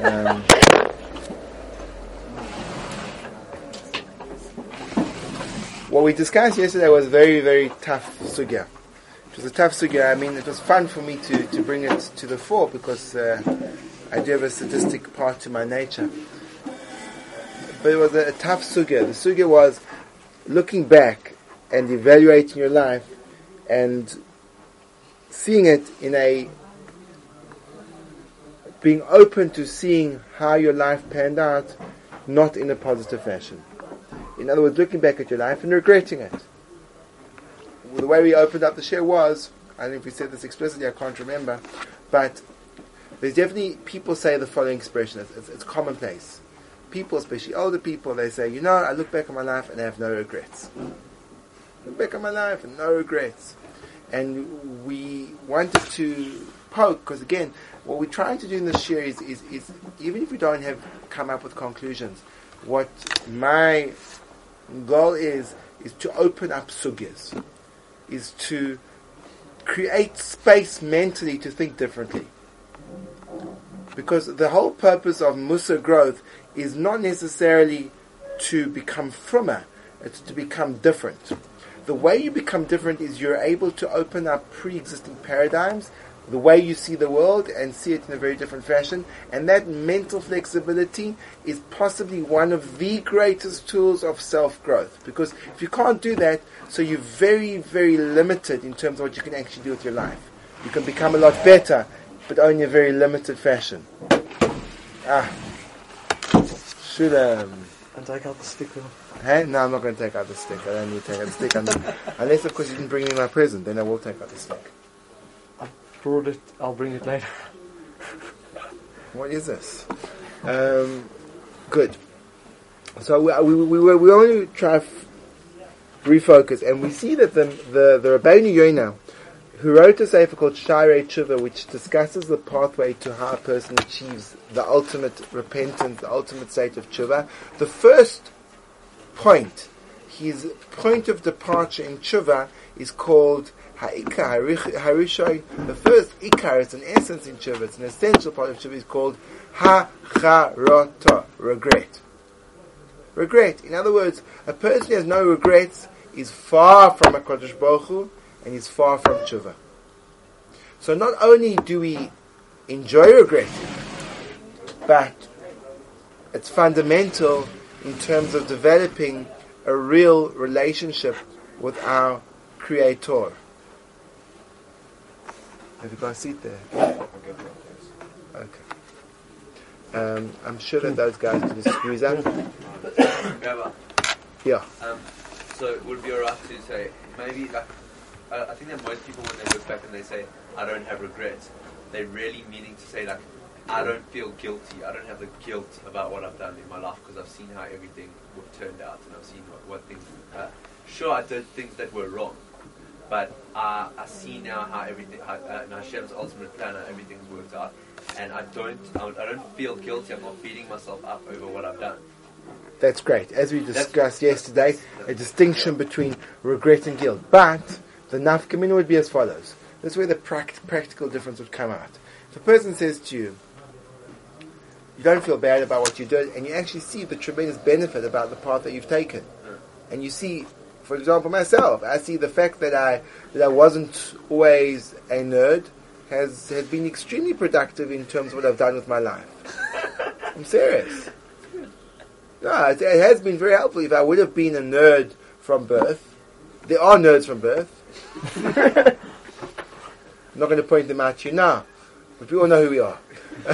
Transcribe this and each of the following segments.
Um, what we discussed yesterday was very, very tough sugya. It was a tough sugya. I mean, it was fun for me to, to bring it to the fore because uh, I do have a sadistic part to my nature. But it was a, a tough sugya. The sugya was looking back and evaluating your life and seeing it in a being open to seeing how your life panned out, not in a positive fashion. In other words, looking back at your life and regretting it. The way we opened up the share was, I don't know if we said this explicitly, I can't remember, but there's definitely, people say the following expression, it's, it's, it's commonplace. People, especially older people, they say, you know, I look back at my life and I have no regrets. Look back at my life and no regrets. And we wanted to poke, because again, what we're trying to do in this series is, is, even if we don't have come up with conclusions, what my goal is, is to open up sugyas, is to create space mentally to think differently. Because the whole purpose of Musar growth is not necessarily to become frummer, it's to become different. The way you become different is you're able to open up pre-existing paradigms the way you see the world and see it in a very different fashion. And that mental flexibility is possibly one of the greatest tools of self growth. Because if you can't do that, so you're very, very limited in terms of what you can actually do with your life. You can become a lot better, but only in a very limited fashion. Ah. Shulam. And take out the sticker. Hey? No, I'm not going to take out the stick. I don't need to take out the stick. Unless, of course, you didn't bring me my present, then I will take out the stick it. I'll bring it later. what is this? Um, good. So we, we, we, we only try f- refocus, and we see that the the the Rabbeinu Yonah, who wrote a sefer called Sha'arei Tshuva, which discusses the pathway to how a person achieves the ultimate repentance, the ultimate state of tshuva. The first point, his point of departure in tshuva, is called Ha'ikar, Harishoy, the first Ikar, is an essence in Tshuva, it's an essential part of Tshuva, is called Ha'charota, regret. Regret. In other words, a person who has no regrets is far from a Kodesh Baruch and is far from Tshuva. So not only do we enjoy regret, but it's fundamental in terms of developing a real relationship with our Creator. Have you got a seat there? Okay. Um, I'm sure that those guys can squeeze out. Yeah. Um, so would be alright to say maybe like uh, I think that most people when they look back and they say I don't have regrets, they're really meaning to say like I don't feel guilty. I don't have the guilt about what I've done in my life because I've seen how everything turned out and I've seen what, what things. Uh, sure, I did things that were wrong, but uh, I see now how everything, how, uh, in Hashem's ultimate plan, how everything's worked out, and I don't, I don't feel guilty. I'm not beating myself up over what I've done. That's great. As we discussed yesterday, a distinction between regret and guilt. But the nafkamina would be as follows. This is where the pract- practical difference would come out. If a person says to you, you don't feel bad about what you did, and you actually see the tremendous benefit about the path that you've taken, and you see for example, myself, I see the fact that I that I wasn't always a nerd has has been extremely productive in terms of what I've done with my life. I'm serious. No, it, it has been very helpful. If I would have been a nerd from birth, there are nerds from birth. I'm not going to point them out to you now, but we all know who we are.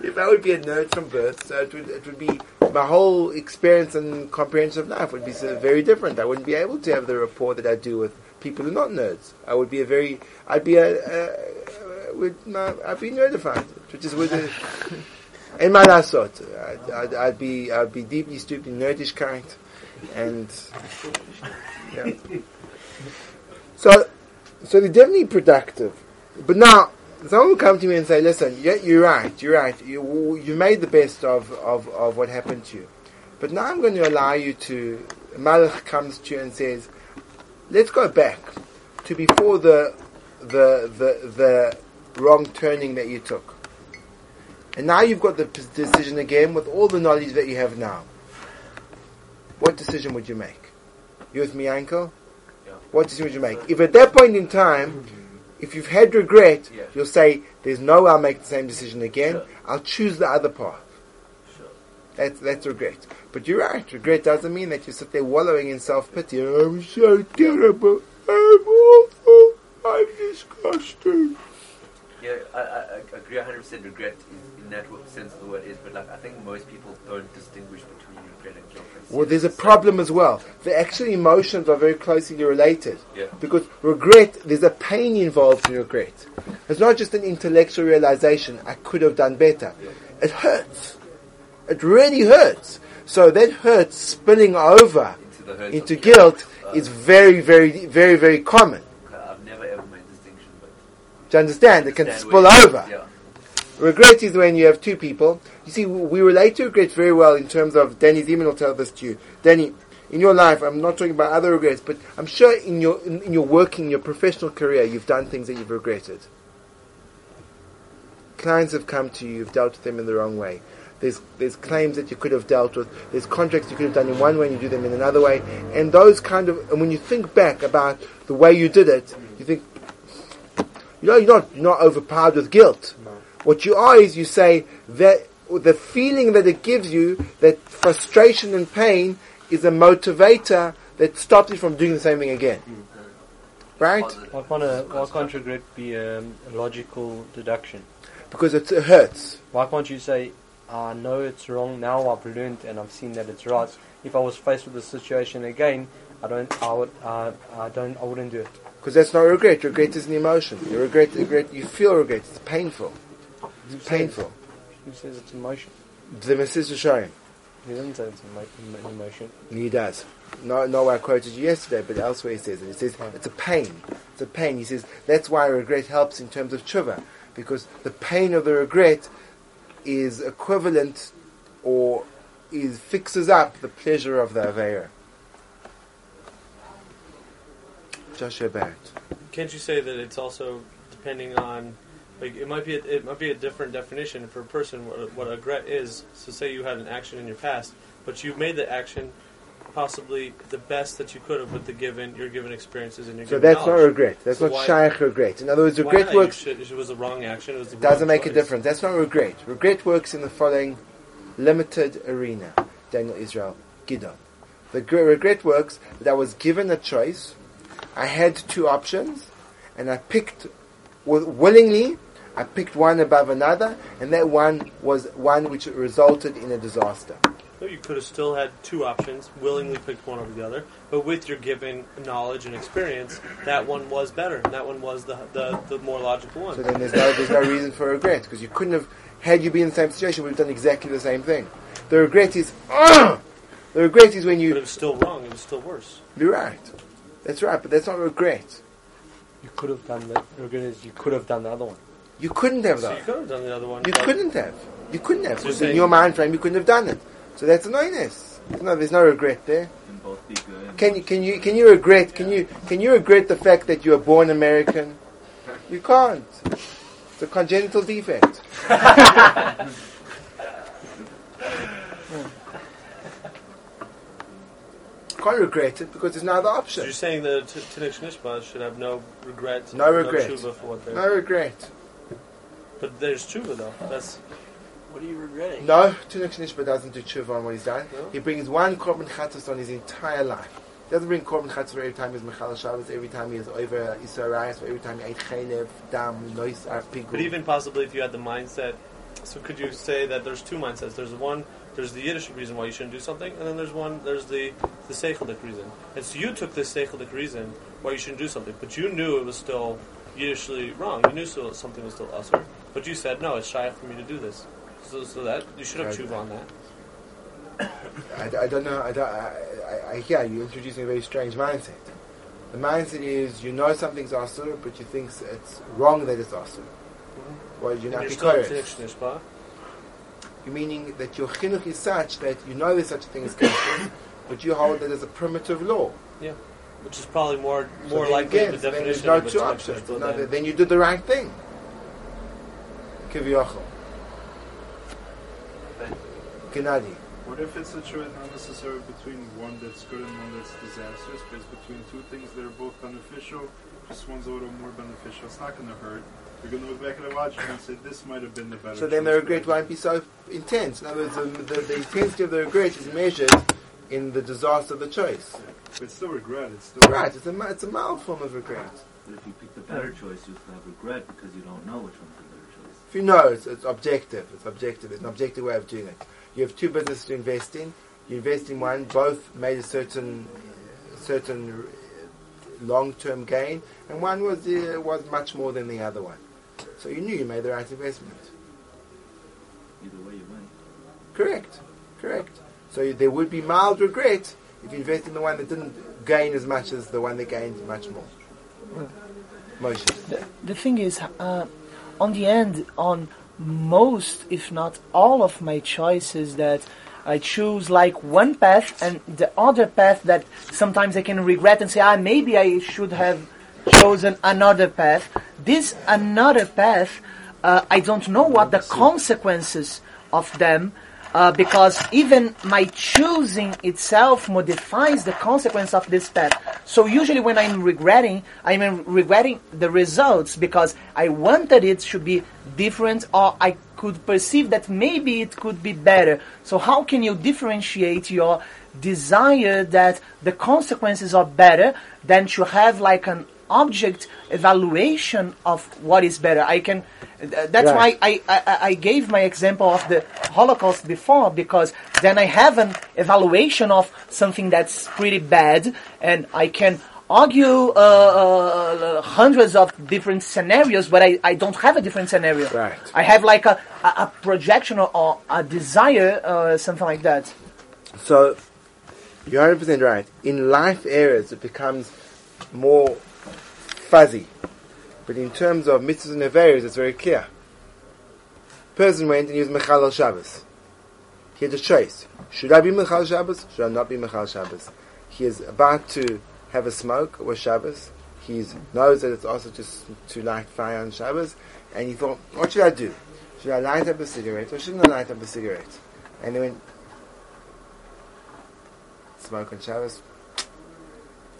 if I would be a nerd from birth, so it would, it would be my whole experience and comprehension of life would be very different. I wouldn't be able to have the rapport that I do with people who are not nerds. I would be a very, I'd be a, a, with my, I'd be nerdified, which is with in my last thought, I'd, I'd, I'd, be, I'd be deeply stupid, nerdish kind, and yeah. So, so they're definitely productive. But now, someone will come to me and say, listen, yeah, you're right, you're right, you, you made the best of, of, of what happened to you. But now I'm going to allow you to, Malach comes to you and says, let's go back to before the, the, the, the wrong turning that you took. And now you've got the p- decision again with all the knowledge that you have now. What decision would you make? You with me, Uncle? Yeah. What decision would you make? If at that point in time, if you've had regret, Yeah. you'll say, there's no way I'll make the same decision again. Sure. I'll choose the other path. Sure. That's, that's regret. But you're right, regret doesn't mean that you sit there wallowing in self-pity. I'm so terrible. I'm awful. I'm disgusting. Yeah, I, I, I agree 100% regret is, in that sense of the word is, but like I think most people don't distinguish between regret and guilt. Well, there's a problem as well. The actual emotions are very closely related. Yeah. Because regret, there's a pain involved in regret. It's not just an intellectual realization, I could have done better. Yeah. It hurts. It really hurts. So that hurt spilling over Into the hurt into of guilt Uh, is very, very, very, very common. I've never ever made distinction, but Do you understand? It can understand spill over. Yeah. Regret is when you have two people. You see, we relate to regret very well in terms of Danny Zeman will tell this to you. Danny, in your life, I'm not talking about other regrets, but I'm sure in your in, in your working, your professional career, you've done things that you've regretted. Clients have come to you, you've dealt with them in the wrong way. There's there's claims that you could have dealt with. There's contracts you could have done in one way, and you do them in another way. And those kind of, and when you think back about the way you did it, you think, you know, you're not you're not overpowered with guilt. What you are is you say that the feeling that it gives you, that frustration and pain, is a motivator that stops you from doing the same thing again. Right? Why can't, a, why can't regret be um, a logical deduction? Because it, it hurts. Why can't you say, I know it's wrong, now I've learned and I've seen that it's right. If I was faced with the situation again, I don't, I would, uh, I don't, I wouldn't do it. Because that's not regret. Regret is an emotion. You regret, regret, you feel regret. It's painful. Who It's says- painful. Who says it's emotion? The Messiah showing. He doesn't say it's emo- em- emotion. He does. No, no, I quoted you yesterday, but elsewhere he says it. He says it's a pain. It's a pain. He says that's why regret helps in terms of tshuva, because the pain of the regret is equivalent, or is fixes up the pleasure of the aveira. Joshua Barrett. Can't you say that it's also depending on, like it might be a, it might be a different definition for a person what a, what a regret is. So say you had an action in your past, but you made the action possibly the best that you could have with the given your given experiences and your So that's not knowledge. regret. That's So not shaykh regret. In other words, regret not? works. Should, it was the wrong action. It was the doesn't make a difference. That's not regret. Regret works in the following limited arena. Daniel Israel Gidon. The gr- regret works that I was given a choice. I had two options, and I picked willingly. I picked one above another, and that one was one which resulted in a disaster. No, you could have still had two options, willingly picked one over the other, but with your given knowledge and experience, that one was better, and that one was the the, the more logical one. So then there's no there's no reason for regret because you couldn't have had you been in the same situation. We've done exactly the same thing. The regret is "Ugh!" the regret is when but you it was still wrong. It was still worse. You're right. That's right, but that's not regret. You could have done that. Regret is you could have done the other one. You couldn't have So you could have done the other one. You couldn't have. You couldn't have. So Because in your mind frame, you couldn't have done it. So that's annoyingness. No, there's no regret there. Can both be good. Can you can you can you regret can you can you regret the fact that you were born American? You can't. It's a congenital defect. can't regret it because there's no other So option. you're saying that T- Tinok Shenishba should have no regret, No regret. tshuva for what. No regret. But there's tshuva though. That's What are you regretting? No, Tinok Shenishba doesn't do tshuva on what he's done. No? He brings one korban chatos on his entire life. He doesn't bring korban chatos every time he's mechal Shabbos, every time he is over Yisrael, every time he ate chaylev, dam, nois, uh, ar. But even possibly if you had the mindset, so could you say that there's two mindsets? There's one, there's the Yiddish reason why you shouldn't do something, and then there's one, there's the the seichelic reason. And so you took this seichelic reason why you shouldn't do something, but you knew it was still Yiddishly wrong. You knew still something was still usher, but you said no, it's shy for me to do this. So, so that you should have chewed on that. I, I don't know, I, don't, I, I, I hear you're introducing a very strange mindset. The mindset is you know something's asur, but you think it's wrong that it's asur. Mm-hmm. Well, you're not encouraged. You meaning that your chinuch is such that you know there's such a thing as kosher, but you hold that as a primitive law. Yeah, which is probably more So more then likely again, the so then definition there's no two options. No, than- then you did the right thing. Kivyochel. Gennady. What if it's a choice not necessarily between one that's good and one that's disastrous, but it's between two things that are both beneficial, just one's a little more beneficial. It's not going to hurt. You're going to look back at the logic and say, this might have been the better So then the choice, regret but- won't be so intense. In other words, the, the, the intensity of the regret is measured in the disaster of the choice. But it's still regret. It's still Right, it's a, it's a mild form of regret. But if you pick the better choice, you'll have regret because you don't know which one's the better choice. If you know, it's, it's objective. It's objective. It's an objective way of doing it. You have two businesses to invest in. You invest in one. Both made a certain, certain long-term gain, and one was uh, was much more than the other one. So you knew you made the right investment. Either way, you win. Correct. Correct. So you, there would be mild regret if you invest in the one that didn't gain as much as the one that gained much more. Moshe. The, the thing is, uh, on the end, on most, if not all of my choices that I choose like one path and the other path that sometimes I can regret and say, ah, maybe I should have chosen another path. This another path, uh, I don't know what the consequences of them uh, because even my choosing itself modifies the consequence of this path. So usually when I'm regretting, I'm regretting the results because I wanted it to be different or I could perceive that maybe it could be better. So how can you differentiate your desire that the consequences are better than to have like an object evaluation of what is better? I can, uh, that's Right. why I, I, I gave my example of the Holocaust before because then I have an evaluation of something that's pretty bad and I can argue uh, uh, hundreds of different scenarios but I, I don't have a different scenario. Right. I have like a, a, a projection or, or a desire uh, something like that. So you're 100% right. In life areas, it becomes more fuzzy. But in terms of mitzvahs and areas, it's very clear. Person went and used Mechal Shabbos. He had a choice. Should I be Mechal Shabbos? Should I not be Mechal Shabbos? He is about to have a smoke with Shabbos. He knows that it's also just to light fire on Shabbos. And he thought, what should I do? Should I light up a cigarette or shouldn't I light up a cigarette? And he went, smoke on Shabbos.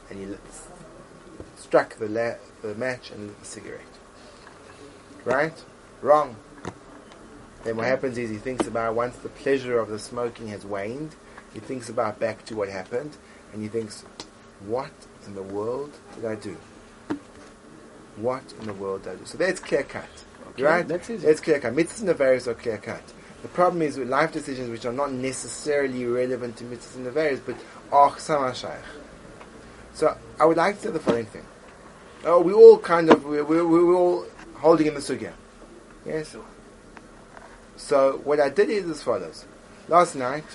And he lit, struck the, la- the match and lit the cigarette. Right? Wrong. Then what happens is he thinks about once the pleasure of the smoking has waned, he thinks about back to what happened, and he thinks, what in the world did I do? What in the world did I do? So that's clear cut. right? that's easy. That's clear cut. Mitzvahs and Navaris are clear cut. The problem is with life decisions which are not necessarily relevant to mitzvahs and Navaris, but are shaykh. So I would like to say the following thing. Oh, we all kind of, we, we, we're all holding in the sugya. Yes? So what I did is as follows. Last night,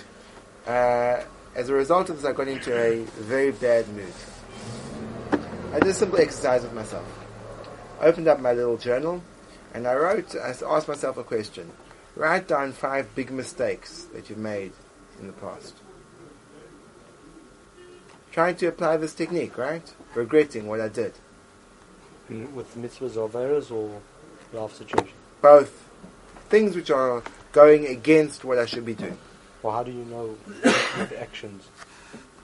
uh, as a result of this, I got into a very bad mood. I did a simple exercise with myself. I opened up my little journal, and I wrote, I asked myself a question. Write down five big mistakes that you've made in the past. Trying to apply this technique, right? Regretting what I did. With mitzvahs or averas or life situation? Both things which are going against what I should be doing. Well, how do you know the actions?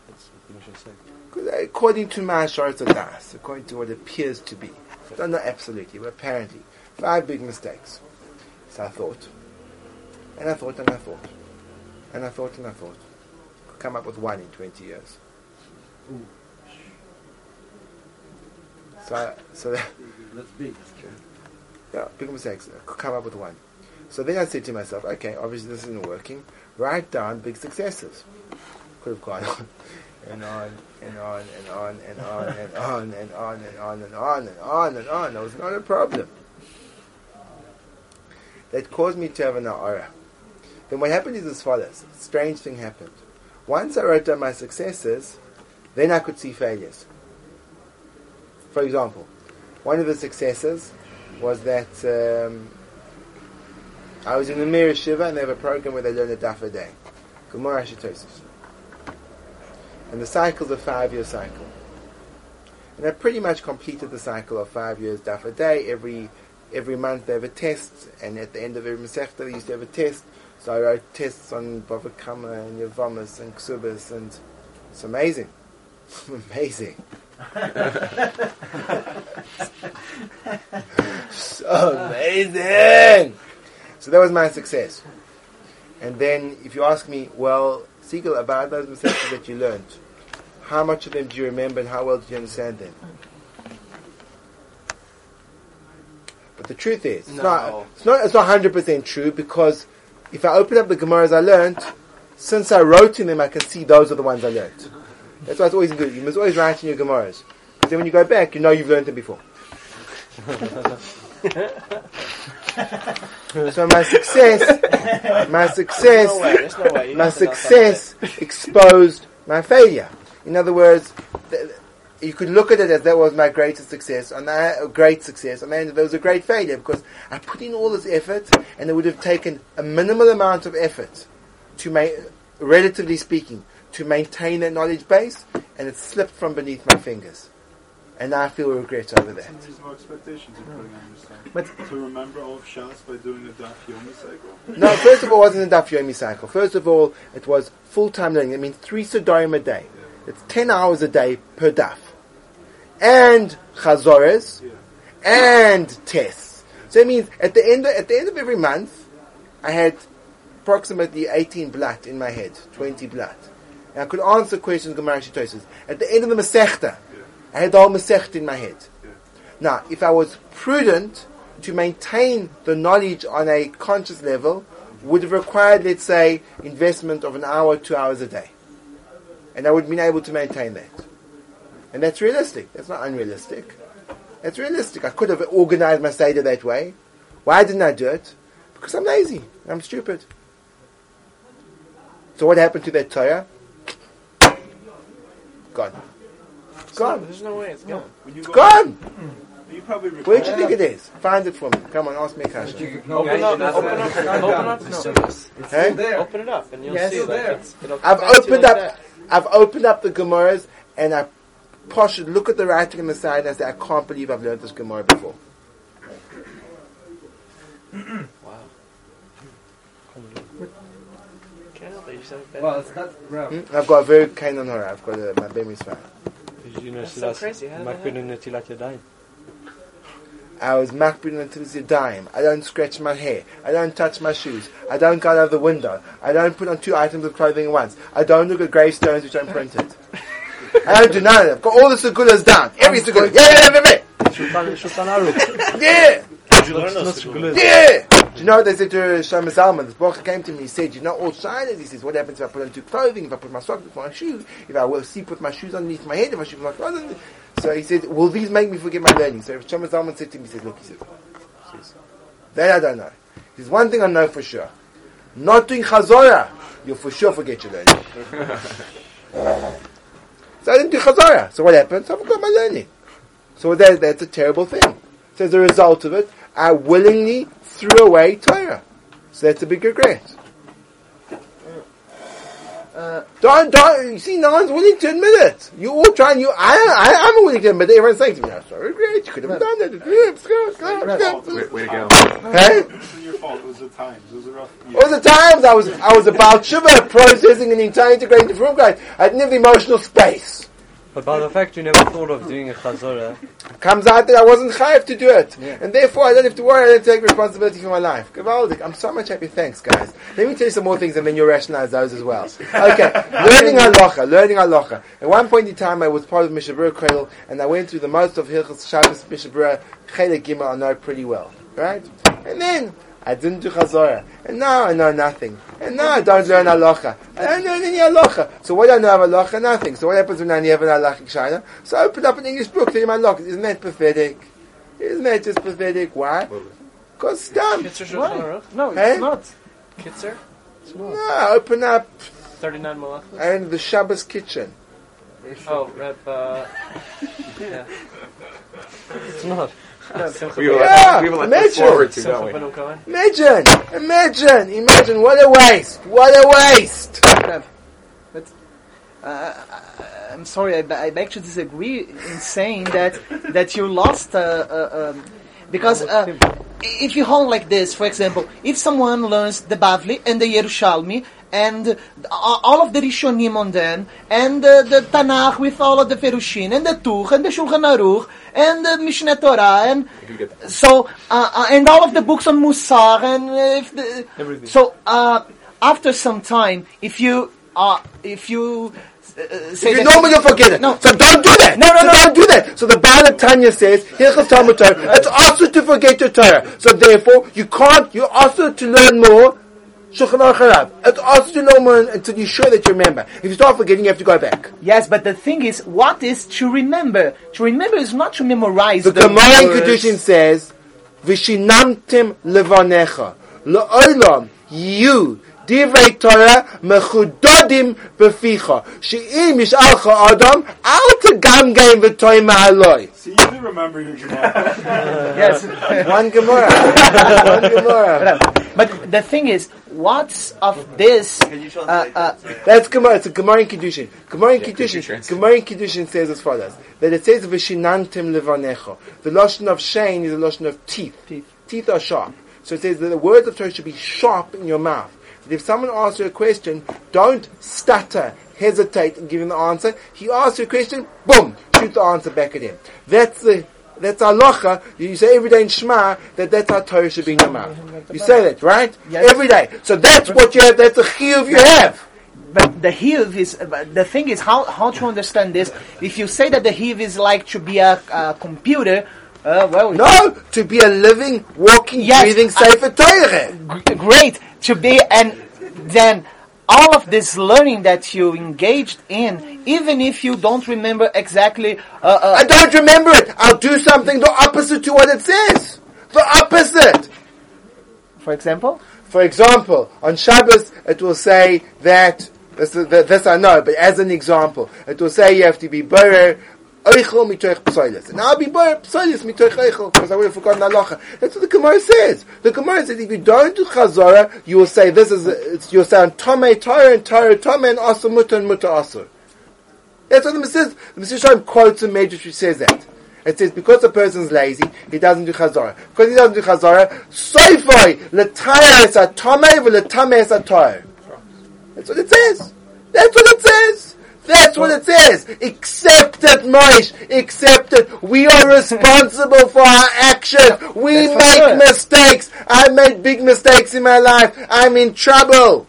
That's what you should say. According to my Das, according to what appears to be, know absolutely, but apparently, five big mistakes. So I thought, and I thought, and I thought, and I thought, and I thought. Could come up with one in 20 years. So, so that, That's big. yeah, big mistakes. Could come up with one. So then I said to myself, okay, obviously this isn't working. Write down big successes. Could have gone on and on and on and on and on and on and on and on and on and on and on. That was not a problem. That caused me to have an aura. Then what happened is as follows. A strange thing happened. Once I wrote down my successes, then I could see failures. For example, one of the successes was that um, I was in the Mir Yeshiva and they have a program where they learn a daf a day. Gemara Shitosis. And the cycle's a five year cycle. And I pretty much completed the cycle of five years daf a day. Every every month they have a test, and at the end of every Masechta they used to have a test. So I wrote tests on Bava Kama and Yavamas and Ksubas, and it's amazing. amazing. So amazing! So that was my success. And then if you ask me, well, Siegel, about those Masechtas that you learned, how much of them do you remember and how well did you understand them? But the truth is, it's No. not it's not it's not hundred percent true because if I open up the Gemaras I learned, since I wrote in them I can see those are the ones I learned. That's why it's always good. You must always write in your Gemaras. Because then when you go back you know you've learned them before. so my success my success No way, no way. My have to know success exposed my failure. In other words, th- you could look at it as that was my greatest success, and that, a great success, and then there was a great failure because I put in all this effort, and it would have taken a minimal amount of effort to make, relatively speaking, to maintain that knowledge base, and it slipped from beneath my fingers, and now I feel regret over that. Some reasonable expectations you're putting on. But- to remember all of Shas by doing a Daf Yomi cycle. No, first of all, it wasn't a Daf Yomi cycle. First of all, it was full-time learning. I mean, three Sudarim a day. It's 10 hours a day per Daf. And Chazores. Yeah. And tests. So it means at the end of, at the end of every month, I had approximately 18 blat in my head, 20 blat. And I could answer questions Gemara Shitosis. At the end of the Masechta, I had the whole Masechta in my head. Now, if I was prudent to maintain the knowledge on a conscious level, would have required, let's say, investment of an hour, two hours a day. And I would have been able to maintain that. And that's realistic. That's not unrealistic. That's realistic. I could have organized my Seder that way. Why didn't I do it? Because I'm lazy. I'm stupid. So what happened to that Torah? Gone. It's Gone. There's no way it's gone. When you go, Gone! Hmm. you probably Where do you think it is? Find it for me. Come on, ask me a question. Open up, open up, open up, It's Hey? open it up, and you'll Yes. see Still that there. it's, I've come back to you opened up, that. I've opened up the Gemaras and I posh look at the writing on the side and I say, I can't believe I've learned this Gemara before. Wow. Can't help it. You said it Well, it's not bro. Hmm? I've got a very kind on her. I've got a, my baby's fine. You know, That's so crazy. How did maak that je net laat je dijn. I was makbid until it's a dime. I don't scratch my hair. I don't touch my shoes. I don't go out of the window. I don't put on two items of clothing at once. I don't look at gravestones which aren't printed. I don't do none of that. I've got all the segulas down. Every segula. Yeah, yeah, yeah, yeah, Sultan, Sultan Arup. yeah. Yeah. Did you learn those? Segulas? Yeah! Do you know what they said to Shlomo Zalman? This Baruch came to me, he said, you're not all shiners. He says, what happens if I put on two clothing, if I put my socks with my shoes, if I will sleep with my shoes underneath my head, if I shoot my clothes underneath. So he said, will these make me forget my learning? So Shlomo Zalman said to me, he said, look, he he says, that I don't know. There's one thing I know for sure. Not doing chazorah, you'll for sure forget your learning. so I didn't do chazorah. So what happened? So I forgot my learning. So that, that's a terrible thing. So as a result of it, I willingly threw away Torah. So that's a big regret. Uh, Don't, don't, you see, no one's willing to admit it. You all try and you, I, I, I'm willing to admit it. Everyone's saying to me, I'm sorry, regret, you could have done that. Way, Way to go. Hey? It wasn't your fault. It was the times. It was a rough year. All the times I was, I was about Shiva processing an entire integrated different guide. I didn't have the emotional space. But by the fact you never thought of doing a chazorah, Comes out that I wasn't chayav to do it. Yeah. And therefore I don't have to worry, I don't take responsibility for my life. Gavaldik, I'm so much happy, thanks guys. Let me tell you some more things and then you'll rationalize those as well. Okay, learning halacha, learning halacha. At one point in time I was part of Mishnah Berurah Cradle and I went through the most of Hilchas Shabbos Mishnah Berurah Chelek Gimel I know pretty well. Right? And then I didn't do Chazorah. And now I know nothing. And now I don't learn halacha. I don't learn any halacha. So what do I know of halacha? Nothing. So what happens when I only have an halachic shayla? So I open up an English book, tell you my halacha. Isn't that pathetic? Isn't that just pathetic? Why? Because it's dumb. Kitzer Shulchan Why? Aruch? no, it's Hey? not. Kitzer? No, open up 39 malachas? and the Shabbos kitchen. Oh, Reb, uh, yeah. it's not. Simcha We will, Yeah, we will imagine. forward to, Simcha don't we? Imagine, imagine, imagine. What a waste. What a waste. But uh, I'm sorry, I, I beg to disagree in saying that that you lost uh, uh, um, Because uh, if you hold like this, for example, if someone learns the Bavli and the Yerushalmi and uh, all of the Rishonim on them and uh, the Tanakh with all of the Ferushin and the Tuch and the Shulchan Aruch and the Mishneh Torah and so uh, uh, and all of the books on Musar and if the, Everything. so uh, after some time, if you uh, if you uh, say If you that- know me, you'll forget it. No. So don't do that. No, no, so no. Don't do that. So the Baal of Tanya says, Hilchas Talmud Torah, it's also to forget your Torah. So therefore, you can't, you're also to learn more. Shulchan Aruch Harav. It's also to know more until you're sure that you remember. If you start forgetting, you have to go back. Yes, but the thing is, what is to remember? To remember is not to memorize The the, Gemara in words. Kedushin says, "Vishinamtim levanecha leolam you divrei Torah mechudodim beficha she'im yishalcha adam al tegamgein v'toy ma'aloi." See, you do remember your Gemara. Yes, One Gemara, one Gemara. but the thing is, what's of this? Can you translate Uh, uh. That's Gemara. It's a Gemara in Kedushin. Gemara in Yeah, could you Kedushin. translate? Gemara in Kedushin says as follows: that it says "Vishinantim levanecha." The lashon of shane is a lashon of teeth. Teeth. Teeth are sharp. So it says that the words of Torah should be sharp in your mouth. That if someone asks you a question, don't stutter, hesitate in giving the answer. He asks you a question, boom, shoot the answer back at him. That's the that's halacha. You say every day in Shema that that's how Torah should be in your mouth. You say that, right? Yes. Every day. So that's what you have. That's the chiyuv you have. But the hiv is the thing is how how to understand this. If you say that the hiv is like to be a, a computer, uh, well, No, to be a living, walking, Yes, breathing Sefer Torah. great to be and then all of this learning that you engaged in, even if you don't remember exactly. Uh, uh, I don't remember it. I'll do something the opposite to what it says. The opposite. for example, For example, on Shabbos, it will say that, this, this I know, but as an example, it will say you have to be borer, Eichel mitoich psoilis. And I'll be borer psoilis mitoich eichel, because I would have forgotten halacha. That's what the Gemara says. The Gemara says if you don't do chazara, you will say this is, you'll sound tome Torah and Torah tome and asur mutter and mutter asur. That's what the Messiah, the Messiah quotes a Medrash which says that. It says because a person's lazy, he doesn't do chazara. Because he doesn't do chazara, soifoi letaya es atome v'letame es atoy. That's what it says. That's what it says. That's what it says. Accept it, Moish. Accept it. We are responsible for our actions. We That's make mistakes. I made big mistakes in my life. I'm in trouble.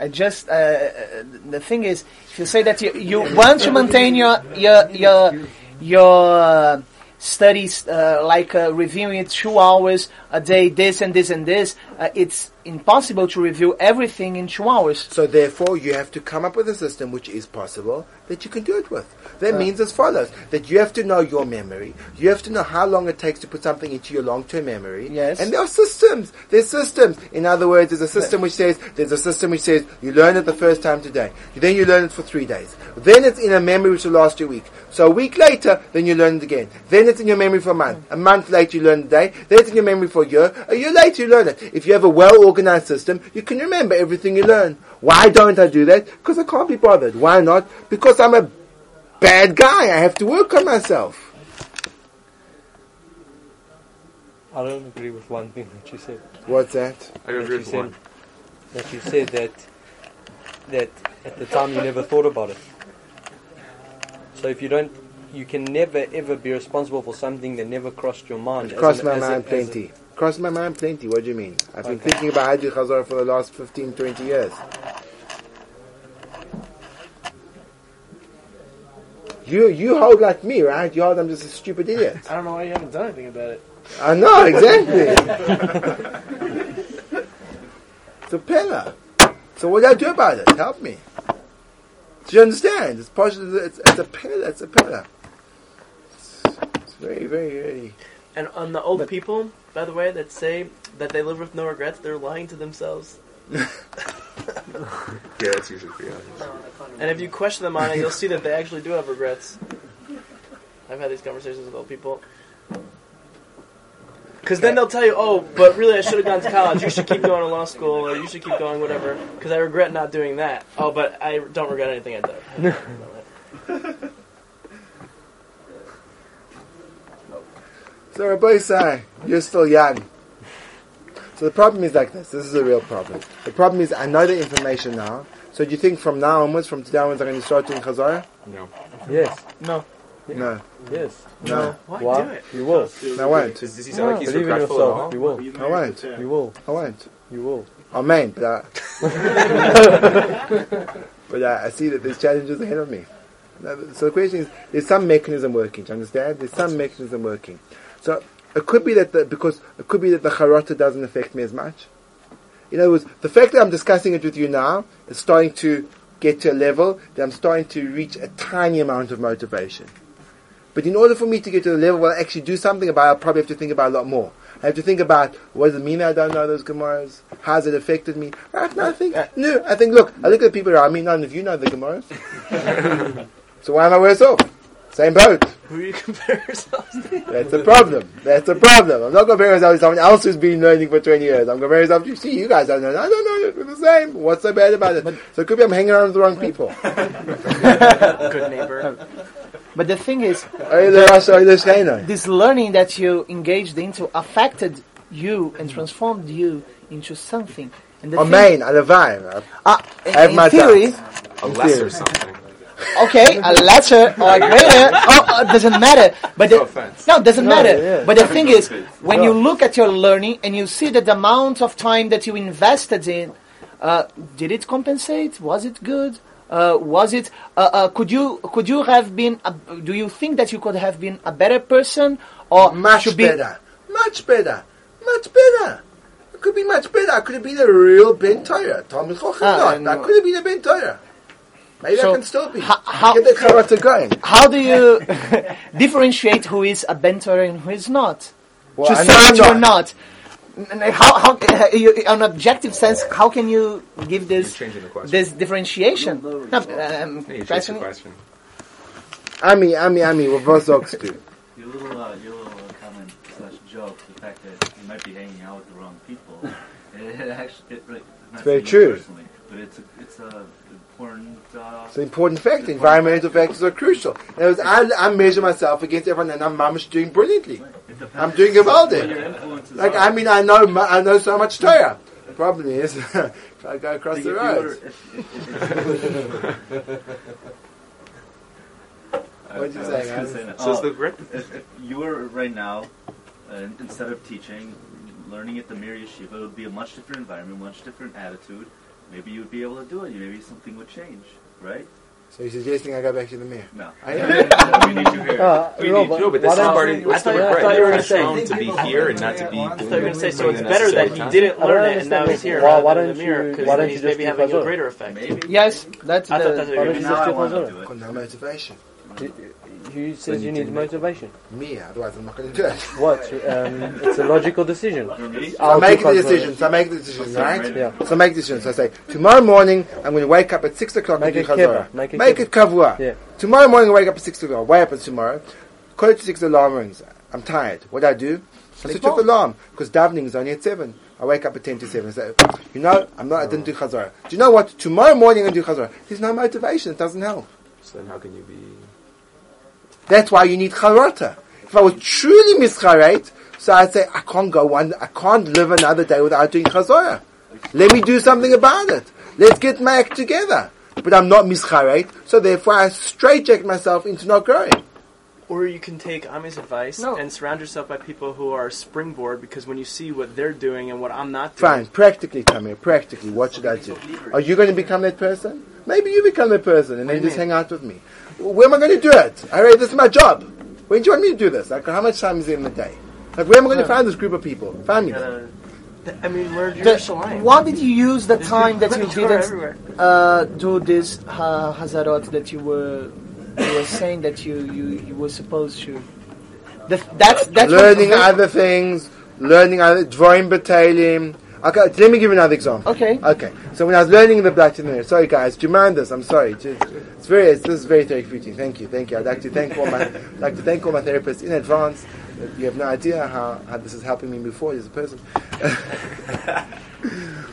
I just uh, uh, the thing is, if you say that you, you want to maintain your your your your uh, studies uh, like uh, reviewing it two hours a day, this and this and this, uh, it's impossible to review everything in two hours. So therefore, you have to come up with a system which is possible that you can do it with. That means as follows: that you have to know your memory. You have to know how long it takes to put something into your long-term memory. Yes. And there are systems. There's systems. In other words, there's a system which says there's a system which says you learn it the first time today. Then you learn it for three days. Then it's in a memory which will last you a week. So a week later, then you learn it again. Then it's in your memory for a month. A month later, you learn the day. Then it's in your memory for a year. A year later, you learn it. If you have a well-organized system, you can remember everything you learn. Why don't I do that? Because I can't be bothered. Why not? Because I'm a bad guy. I have to work on myself. I don't agree with one thing that you said. What's that? I That agree you with said, one. that you said that that at the time you never thought about it. So if you don't, you can never ever be responsible for something that never crossed your mind. as Crossed an- my as a- mind as a- plenty. Crossed my mind plenty. What do you mean? I've been Okay. thinking about Hajj Chazar for the last 15, 20 years. You you hold like me, right? You hold I'm just a stupid idiot. I don't know why you haven't done anything about it. I know, exactly. it's a pillar. So what do I do about it? Help me. Do you understand? It's it's, it's a pillar. It's a pillar. It's, it's very, very, very. And on the old people, by the way, that say that they live with no regrets, they're lying to themselves. Yeah, that's usually pretty obvious. And if you question them on it, you'll see that they actually do have regrets. I've had these conversations with old people. Because then they'll tell you, oh, but really I should have gone to college. You should keep going to law school, or you should keep going whatever. Because I regret not doing that. Oh, but I don't regret anything I did. So So Rabbi say, you're still young. So the problem is like this. This is a real problem. The problem is I know the information now. So do you think from now onwards, from today onwards, I'm going to start doing Chazorah? No. Yes. No. No. Yes. No. Why, Why? do it? You will. I won't. Does, does he sound like he's Believe in regretful at yourself. all? You will. You I you're won't. You will. I won't. You will. Amen. But, I, but I, I see that there's challenges ahead of me. So the question is, there's some mechanism working. Do you understand? There's some mechanism working. So it could be that the, because it could be that the charata doesn't affect me as much. In other words, the fact that I'm discussing it with you now is starting to get to a level that I'm starting to reach a tiny amount of motivation. But in order for me to get to the level where I actually do something about it, I'll probably have to think about a lot more. I have to think about what does it mean that I don't know those Gemaras? How has it affected me? Right now I think, no, I think, look, I look at the people around me, none of you know the Gemaras. so why am I worse off? Same boat. Who do you compare yourselves to? That's a problem. That's a problem. I'm not comparing myself to someone else who's been learning for 20 years. I'm comparing myself to, see, you guys don't know. I don't know. We're the same. What's so bad about it? so it could be I'm hanging around with the wrong people. Good neighbor. But the thing is, This this learning that you engaged into affected you and transformed you into something. And the thing- Amen. Alavai. Ah, in, I have in my theory, doubts. A lesser something. Okay, a lesser or a greater, oh, oh, doesn't matter. But No the, offense. no, doesn't No, matter. yeah. But the thing is, when you look at your learning and you see that the amount of time that you invested in, uh, did it compensate? Was it good? Uh, was it? Uh, uh, could you could you have been? A, do you think that you could have been a better person, or Much should be? better. Much better. Much better. It could be much better. I could have been a real Ben Torah. Talmud Chochem Ah, not. I could have been a Ben Torah. Maybe So, I can still be. ho- how- Get the charata going. How do you differentiate who is a mentor and who is not? Well, to say know that I'm you are not. not. N- n- How, how, uh, you, on objective sense, how can you give this changing the question. this differentiation? No, um, Yeah, you changed the question- question. Ami, Ami, Ami, what was sagst du? Your little, uh, your little uh, comment slash joke, the fact that you might be hanging out with the wrong people, it, it actually, it, like, I'm very true. Personally, but it's a, it's a important. Uh, It's an important fact. Environmental factors are crucial. In other words, I, I measure myself against everyone, and I'm mamish doing brilliantly. I'm doing what gewaldig. your Like. I mean, I know I know so much Torah. The problem is, if I go across the if you were- road, What'd you I say, was gonna guys? say that. So Oh, the if, if you were right now, uh, instead of teaching, learning at the Mir Yeshiva, it would be a much different environment, much different attitude. Maybe you'd be able to do it. Maybe something would change, right? so you're suggesting I go back to the mayor? No. I am. we need you here. Uh, We no, need, but no, but why this is don't- part of I what's the thought you- I regret. thought you were We're gonna say- to be here and not to be I thought you were going to say, so it's better that he didn't learn don't it and now he's here this. Why- rather why in don't the mirror you- because why don't he's you maybe just do having a greater effect. Yes, that's I thought the, that's what you were you Now just I do want to do it. Motivation. Who says When you you need motivation? Me, otherwise I'm not going to do it. What? Um, it's a logical decision. So I'll I make the Chazor. decision. So I make the decision, right? Yeah. So I make the decision. So I say, tomorrow morning I'm going to wake up at 6 o'clock Make and do it Chazorah. Make it Make it kavua. Yeah. Tomorrow morning I wake up at 6 o'clock. Wake up tomorrow. Quarter to 6 alarm rings. I'm tired. What do I do? I switch off the alarm because davening is only at 7. I wake up at 10 to 7. So, you know, I'm not, I didn't do Chazorah. Do you know what? Tomorrow morning I'm going to do Chazorah. There's no motivation. It doesn't help. So then how can you be... That's why you need charata. If I was truly mischaret, so I'd say I can't go one, I can't live another day without doing chazorah. Let me do something about it. Let's get my act together. But I'm not mischaret, so therefore I straitjacket myself into not growing. Or you can take Ami's advice No. and surround yourself by people who are springboard because when you see what they're doing and what I'm not doing, Fine, practically come here, practically, what should I do? Are you going to become that person? Maybe you become that person and What then just mean? hang out with me. Where am I going to do it? All right, this is my job. When do you want me to do this? Like, how much time is in the day? Like, where am I going to find this group of people? Find me. them. I mean, we're the, Jerusalem. why did you use the time that you Torah didn't uh, do this uh, hazarot that you were you were saying that you, you, you were supposed to? The, that's that's what- learning other things, learning other drawing battalion. Okay, let me give you another example. Okay. Okay, so when I was learning the black mirror, sorry guys, do you mind this? I'm sorry. It's very, it's, this is very therapeutic. Thank you, thank you. I'd like to thank all my, I'd like to thank all my therapists in advance. You have no idea how, how this is helping me before as a person.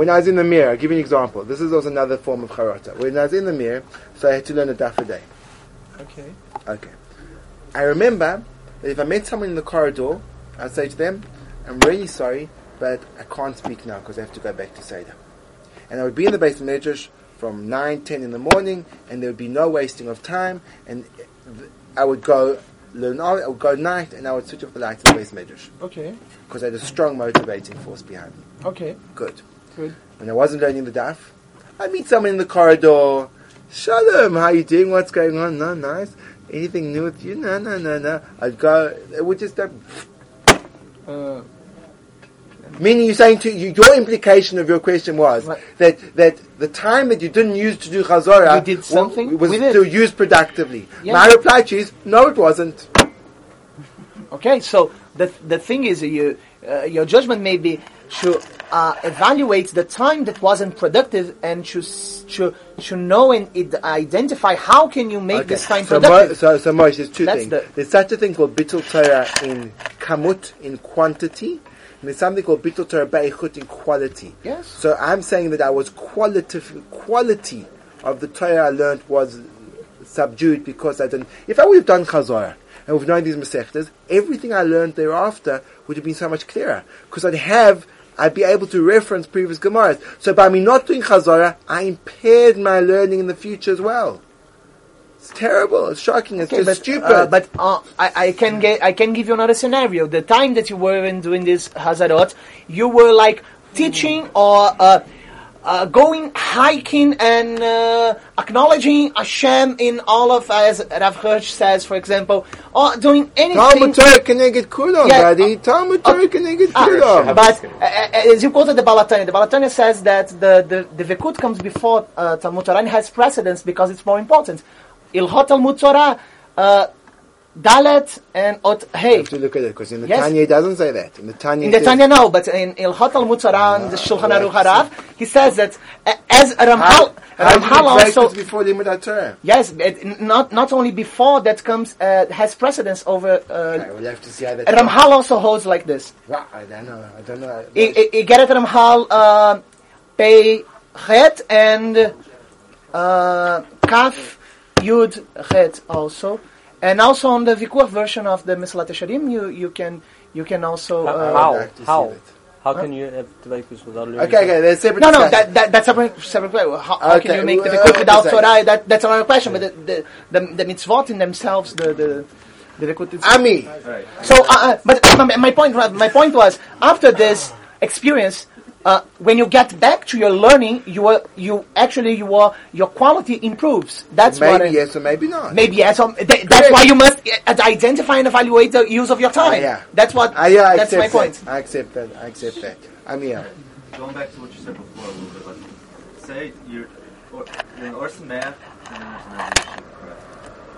when I was in the Mir, I'll give you an example. This is also another form of charata. When I was in the Mir, so I had to learn a daf a day. Okay. Okay. I remember that if I met someone in the corridor, I'd say to them, I'm really sorry, but I can't speak now because I have to go back to Seder. And I would be in the beis medrash from 9, 10 in the morning, and there would be no wasting of time, and I would go learn, I would go night, and I would switch off the lights in the beis medrash Okay. because I had a strong motivating force behind me. Okay. Good. Good. When I wasn't learning the daf, I'd meet someone in the corridor. Shalom, how you doing? What's going on? No, nice. Anything new with you? No, no, no, no. I'd go. It would just. Uh, Uh, meaning, you're saying to you, your implication of your question was Right. that that the time that you didn't use to do chazorah You did something was it. to use productively. Yeah. My reply to you is no, it wasn't. Okay, so the the thing is, you uh, your judgment may be to uh, evaluate the time that wasn't productive and to to to know and id- identify how can you make this time so, productive. So, so Moshe, there's two That's things. the- there's such a thing called bittul Torah in kamut, in quantity, and there's something called bittul Torah be'echut, in quality. Yes. So I'm saying that I was qualitative, quality of the Torah I learned was subdued because I didn't. If I would have done Chazorah and we've known these Masechtas, everything I learned thereafter would have been so much clearer because I'd have. I'd be able to reference previous Gemaras. So by me not doing Chazorah, I impaired my learning in the future as well. It's terrible. It's shocking. It's Okay, just but, stupid. uh, but uh, I, I can get I can give you another scenario. The time that you were in doing this hazarot, you were like teaching or uh, uh, going hiking and uh, acknowledging Hashem in all of as Rav Hirsch says, for example, or doing anything. Talmud Torah connected kulam, Yeah, buddy. Talmud Torah connected Ah, kulam. but uh, uh, as you quoted the Baal HaTanya, the Baal HaTanya says that the, the, the Vekut comes before uh, Talmud Torah and has precedence because it's more important. Hilchot Talmud Torah, uh, Dalet and Ot Hey. You have to look at it because in the Yes. Tanya it doesn't say that. In the Tanya, In the Tanya, no, but in Hilchot Talmud Torah and the Shulchan Aruch Harav, he says that uh, as Ramhal, how Ramhal also, before the Torah? yes, it, not not only before that comes uh, has precedence over. Uh, Okay, we'll have to see how that. Ramhal also holds like this. Well, I don't know. I don't know. I- I- I get it Ramhal uh, Pei Het and uh, Kaf Yud Het also, and also on the Vikuach version of the Mesilat Yesharim, you you can you can also How? uh, how? like How? that. How can you have Dveikus without learning? Okay, okay, there's separate. no no that, that that's separate separate question. How, how Okay, can you make the well, without. Torah? That that's another question. But the the, the, the mitzvot in themselves, the the the Vikuach itself- Ami. Right. So, uh, uh, but my, my point, my point was after this experience, uh, when you get back to your learning, you are you actually you are your quality improves. That's what. Maybe I- yes or maybe not. Maybe yes. Um, th- that's why you must uh, identify and evaluate the use of your time. Ah, yeah. That's what. Ah, yeah, I that's accept my point. That. I accept that. I accept that. Ami. yeah. Going back to what you said before a little bit, like, say you're, or, you're in Ohr Somayach, and there's another issue, correct?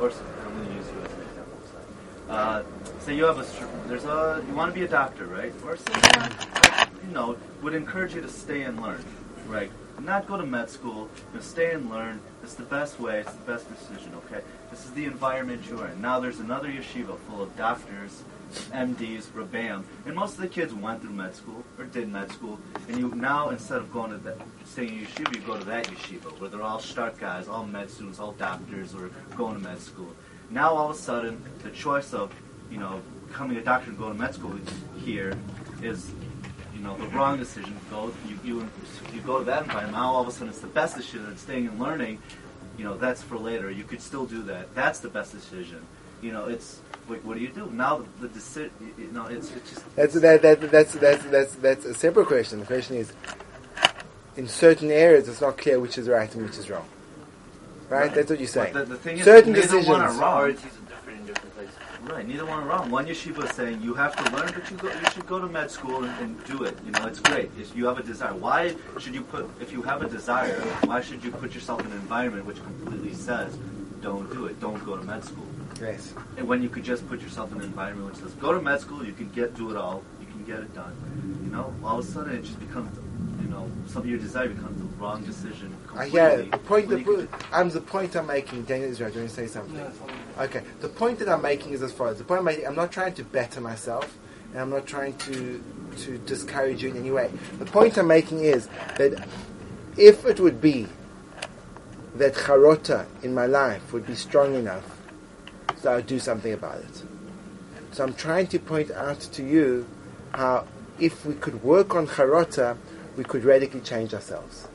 Orson, I'm going to use you as an example. So. Uh, say you have a, there's a, you want to be a doctor, right? Ohr Somayach, you know, would encourage you to stay and learn, right? Not go to med school, you know, stay and learn. It's the best way, it's the best decision, okay? This is the environment you're in. Now there's another yeshiva full of doctors, MDs, Rabam, and most of the kids went through med school or did med school, and you now instead of going to that staying in yeshiva, you go to that yeshiva where they're all start guys, all med students, all doctors, or going to med school. Now all of a sudden, the choice of you know becoming a doctor and going to med school here is you know the wrong decision. Go you you you go to that environment. Now all of a sudden it's the best decision. And staying and learning, you know that's for later. You could still do that. That's the best decision. You know it's like what do you do now? The, the decision. You know it's it's just That's that, that that's that's that's that's a separate question. The question is, in certain areas, it's not clear which is right and which is wrong. Right? That's what you're saying. The, the thing is, Certain neither one are decisions. wrong. Priorities are different in different places. Right, neither one wrong. One yeshiva is saying you have to learn, but you go, you should go to med school and, and do it. You know, it's great if you have a desire. Why should you put if you have a desire? Why should you put yourself in an environment which completely says don't do it, don't go to med school? Yes. And when you could just put yourself in an environment which says go to med school, you can get do it all, you can get it done. You know, all of a sudden it just becomes, you know, some of your desire becomes the wrong decision I completely. hear the point. The, you I'm the point I'm making. Daniel Israel, do you want to say something? Okay. The point that I'm making is as follows. The point I'm making. I'm not trying to better myself, and I'm not trying to to discourage you in any way. The point I'm making is that if it would be that charota in my life would be strong enough, so I would do something about it. So I'm trying to point out to you how if we could work on charota, we could radically change ourselves.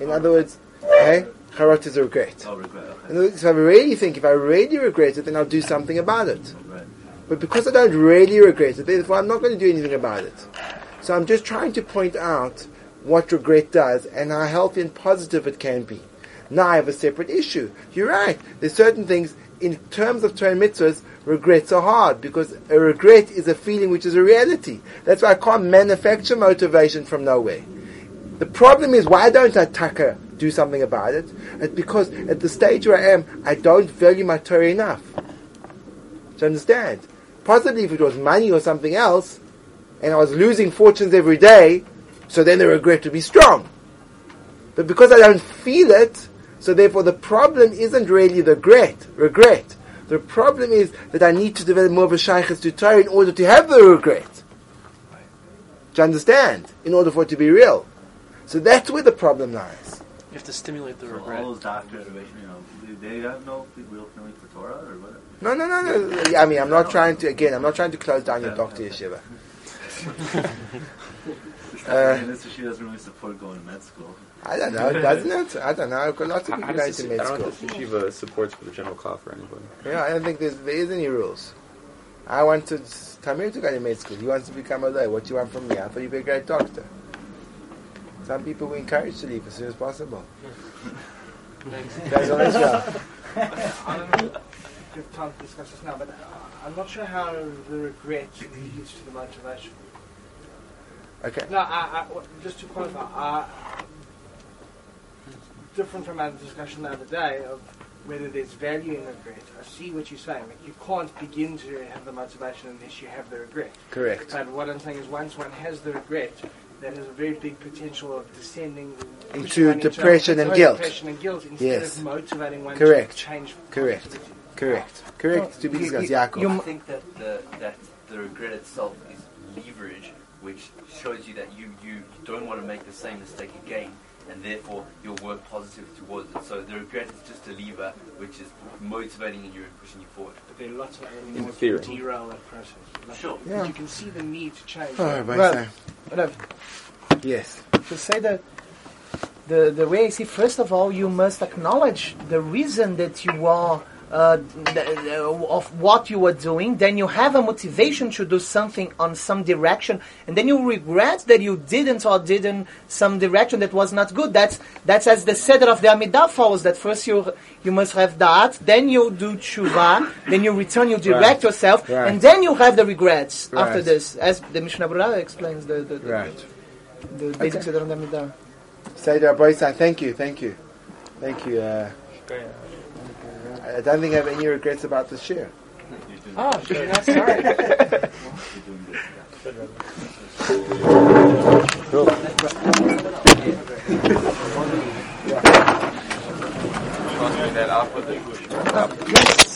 In other words, Eh? hey, charota is a regret. Oh, regret. Okay. Other I really think, if I really regret it, then I'll do something about it. Right. But because I don't really regret it, therefore I'm not going to do anything about it. So I'm just trying to point out what regret does and how healthy and positive it can be. Now I have a separate issue. You're right. There's certain things in terms of Torah mitzvahs, regrets are hard because a regret is a feeling which is a reality. That's why I can't manufacture motivation from nowhere. The problem is why don't I taka do something about it? It's because at the stage where I am, I don't value my Torah enough. Do you understand? Possibly if it was money or something else, and I was losing fortunes every day, so then the regret would be strong. But because I don't feel it, so therefore the problem isn't really the regret. Regret. The problem is that I need to develop more of a shaychus to Torah in order to have the regret. Do you understand? In order for it to be real. So that's where the problem lies. You have to stimulate the So regret. all those doctors, you know, they- they have no real feeling for Torah or whatever. No, no, no, no. Yeah, I mean, I'm not trying to, again, I'm not trying to close down your doctor yeshiva. Uh, and this she doesn't really support going to med school. I don't know, doesn't it? I don't know. I've got lots of How people does going this, to I med don't school. know if this yeshiva supports for the general call for anybody. Yeah, I don't think there's, there is any rules. I wanted Tamir to go to med school. He wants to become a lawyer. What do you want from me? I thought you'd be a great doctor. Some people we encourage to leave as soon as possible. Depends on Israel. I don't know if you have time to discuss this now, but uh, I'm not sure how the regret leads to the motivation. Okay. No, I, I, just to qualify, uh, different from our discussion the other day of whether there's value in regret. I see what you're saying. Like you can't begin to have the motivation unless you have the regret. Correct. But what I'm saying is, once one has the regret, that has a very big potential of descending Into depression and guilt. Depression and guilt instead Yes. of motivating one Correct. to change. Correct. positivity. Correct. Correct. To be You- discussed. you- Yaakov. I think that the that the regret itself is leverage, which shows you that you, you don't want to make the same mistake again, and therefore you'll work positive towards it. So the regret is just a lever which is motivating you and pushing you forward. But there are lots of other In things that theory. derail that process. Like, Sure. but Yeah. You can see the need to change. Oh, that. right, Well, but, uh, Yes. to say that the the way I see, first of all, you must acknowledge the reason that you are. Uh, the, the- of what you are doing, then you have a motivation to do something on some direction, and then you regret that you didn't or didn't some direction that was not good. That's that's as the seder of the Amidah follows. That first you you must have that, then you do tshuva, then you return, you direct Right. yourself, Right. and then you have the regrets after this, as the Mishnah Berurah explains the the, the, Right. the basic seder of the Amidah. Say to Aboisai, thank you, thank you. Thank you. Uh, I don't think I have any regrets about this year. You're doing Oh, good. sure, not sorry. You're doing good. that